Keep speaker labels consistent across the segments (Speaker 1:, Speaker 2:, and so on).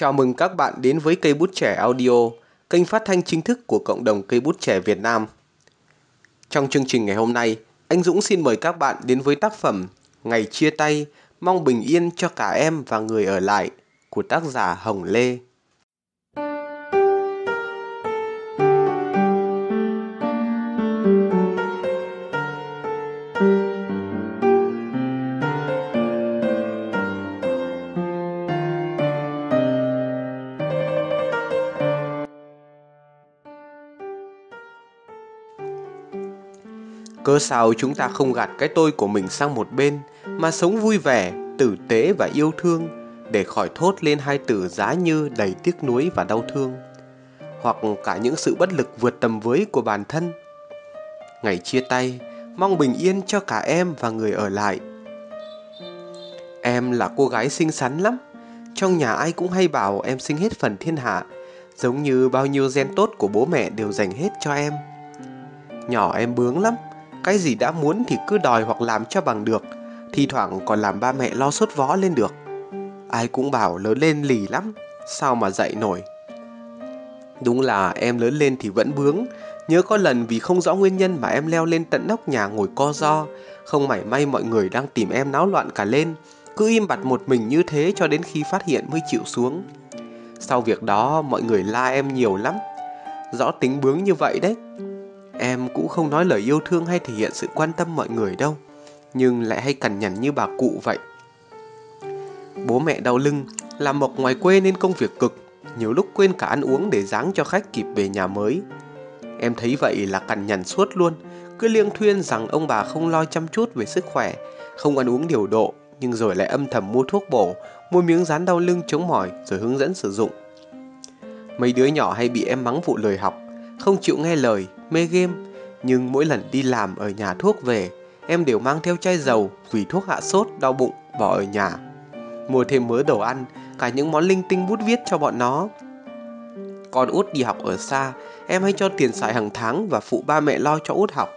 Speaker 1: Chào mừng các bạn đến với cây bút trẻ audio, kênh phát thanh chính thức của cộng đồng cây bút trẻ Việt Nam. Trong chương trình ngày hôm nay, anh Dũng xin mời các bạn đến với tác phẩm Ngày chia tay, mong bình yên cho cả em và người ở lại của tác giả Hồng Lê. Cớ sao chúng ta không gạt cái tôi của mình sang một bên mà sống vui vẻ, tử tế và yêu thương để khỏi thốt lên hai từ giá như đầy tiếc nuối và đau thương hoặc cả những sự bất lực vượt tầm với của bản thân. Ngày chia tay, mong bình yên cho cả em và người ở lại. Em là cô gái xinh xắn lắm, trong nhà ai cũng hay bảo em sinh hết phần thiên hạ, giống như bao nhiêu gen tốt của bố mẹ đều dành hết cho em. Nhỏ em bướng lắm, cái gì đã muốn thì cứ đòi hoặc làm cho bằng được, Thi thoảng còn làm ba mẹ lo sốt vó lên được. Ai cũng bảo lớn lên lì lắm, Sao mà dạy nổi. Đúng là em lớn lên thì vẫn bướng, Nhớ có lần vì không rõ nguyên nhân mà em leo lên tận nóc nhà ngồi co do Không mảy may mọi người đang tìm em náo loạn cả lên, Cứ im bặt một mình như thế cho đến khi phát hiện mới chịu xuống. Sau việc đó, mọi người la em nhiều lắm. Rõ tính bướng như vậy đấy. Em cũng không nói lời yêu thương hay thể hiện sự quan tâm mọi người đâu, Nhưng lại hay cằn nhằn như bà cụ vậy. Bố mẹ đau lưng, Làm mộc ngoài quê nên công việc cực, Nhiều lúc quên cả ăn uống để dáng cho khách kịp về nhà mới. Em thấy vậy là cằn nhằn suốt luôn, Cứ liêng thuyên rằng ông bà không lo chăm chút về sức khỏe, Không ăn uống điều độ, Nhưng rồi lại âm thầm mua thuốc bổ, Mua miếng dán đau lưng chống mỏi Rồi hướng dẫn sử dụng. Mấy đứa nhỏ hay bị em mắng vụ lời học, Không chịu nghe lời mê game, nhưng mỗi lần đi làm ở nhà thuốc về, em đều mang theo chai dầu vì thuốc hạ sốt, đau bụng, bỏ ở nhà. Mua thêm mớ đồ ăn, cả những món linh tinh bút viết cho bọn nó. Con út đi học ở xa, em hay cho tiền xài hàng tháng và phụ ba mẹ lo cho út học.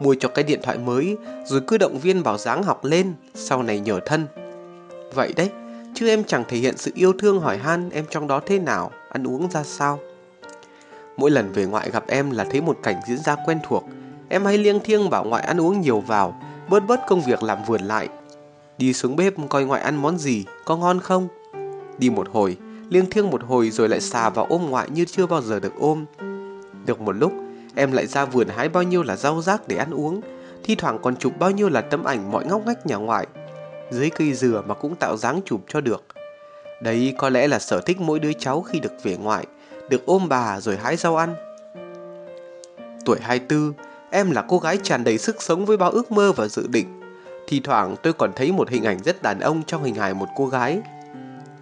Speaker 1: Mua cho cái điện thoại mới, rồi cứ động viên bảo dáng học lên, sau này nhờ thân. Vậy đấy, chứ em chẳng thể hiện sự yêu thương hỏi han em trong đó thế nào, ăn uống ra sao. Mỗi lần về ngoại gặp em là thấy một cảnh diễn ra quen thuộc. Em hay liêng thiêng bảo ngoại ăn uống nhiều vào, Bớt bớt công việc làm vườn lại. Đi xuống bếp coi ngoại ăn món gì, Có ngon không? Đi một hồi, Liêng thiêng một hồi rồi lại xà vào ôm ngoại như chưa bao giờ được ôm. Được một lúc, Em lại ra vườn hái bao nhiêu là rau rác để ăn uống, Thi thoảng còn chụp bao nhiêu là tấm ảnh mọi ngóc ngách nhà ngoại, Dưới cây dừa mà cũng tạo dáng chụp cho được. Đấy có lẽ là sở thích mỗi đứa cháu khi được về ngoại được ôm bà rồi hái rau ăn. Tuổi 24, em là cô gái tràn đầy sức sống với bao ước mơ và dự định. Thì thoảng tôi còn thấy một hình ảnh rất đàn ông trong hình hài một cô gái.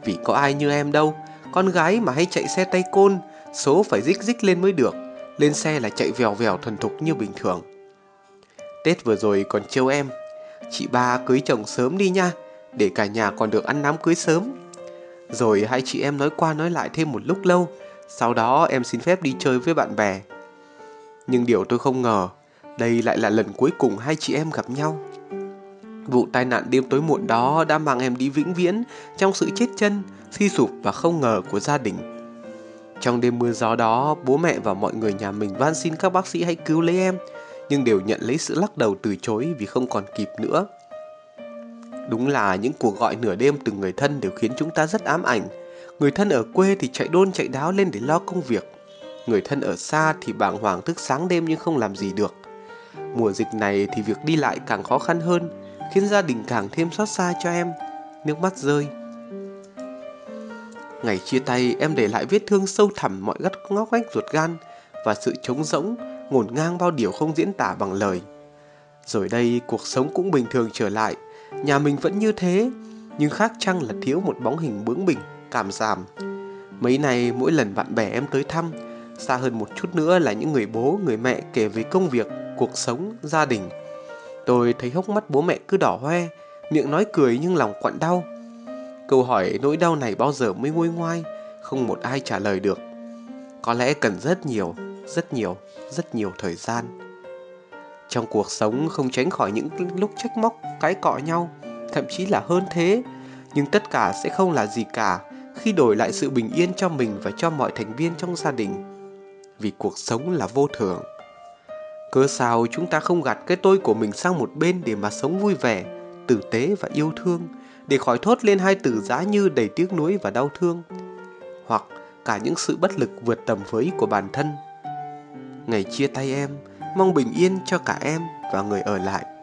Speaker 1: Vì có ai như em đâu, con gái mà hay chạy xe tay côn, số phải rích rích lên mới được, lên xe là chạy vèo vèo thuần thục như bình thường. Tết vừa rồi còn trêu em, chị ba cưới chồng sớm đi nha, để cả nhà còn được ăn đám cưới sớm. Rồi hai chị em nói qua nói lại thêm một lúc lâu, sau đó em xin phép đi chơi với bạn bè. Nhưng điều tôi không ngờ, đây lại là lần cuối cùng hai chị em gặp nhau. Vụ tai nạn đêm tối muộn đó đã mang em đi vĩnh viễn trong sự chết chân, suy sụp và không ngờ của gia đình. Trong đêm mưa gió đó, bố mẹ và mọi người nhà mình van xin các bác sĩ hãy cứu lấy em, nhưng đều nhận lấy sự lắc đầu từ chối vì không còn kịp nữa. Đúng là những cuộc gọi nửa đêm từ người thân đều khiến chúng ta rất ám ảnh, Người thân ở quê thì chạy đôn chạy đáo lên để lo công việc. Người thân ở xa thì bàng hoàng thức sáng đêm nhưng không làm gì được. Mùa dịch này thì việc đi lại càng khó khăn hơn, Khiến gia đình càng thêm xót xa cho em. Nước mắt rơi. Ngày chia tay, em để lại vết thương sâu thẳm mọi gắt ngóc ngách ruột gan Và sự trống rỗng, ngổn ngang bao điều không diễn tả bằng lời. Rồi đây, cuộc sống cũng bình thường trở lại. Nhà mình vẫn như thế, Nhưng khác chăng là thiếu một bóng hình bướng bỉnh cảm giảm. Mấy này mỗi lần bạn bè em tới thăm, xa hơn một chút nữa là những người bố, người mẹ kể về công việc, cuộc sống, gia đình. Tôi thấy hốc mắt bố mẹ cứ đỏ hoe, miệng nói cười nhưng lòng quặn đau. Câu hỏi nỗi đau này bao giờ mới nguôi ngoai, không một ai trả lời được. Có lẽ cần rất nhiều, rất nhiều, rất nhiều thời gian. Trong cuộc sống không tránh khỏi những lúc trách móc, cãi cọ nhau, thậm chí là hơn thế, nhưng tất cả sẽ không là gì cả khi đổi lại sự bình yên cho mình và cho mọi thành viên trong gia đình. Vì cuộc sống là vô thường. Cớ sao chúng ta không gạt cái tôi của mình sang một bên để mà sống vui vẻ, tử tế và yêu thương, để khỏi thốt lên hai từ giá như đầy tiếc nuối và đau thương, hoặc cả những sự bất lực vượt tầm với của bản thân. Ngày chia tay em, mong bình yên cho cả em và người ở lại.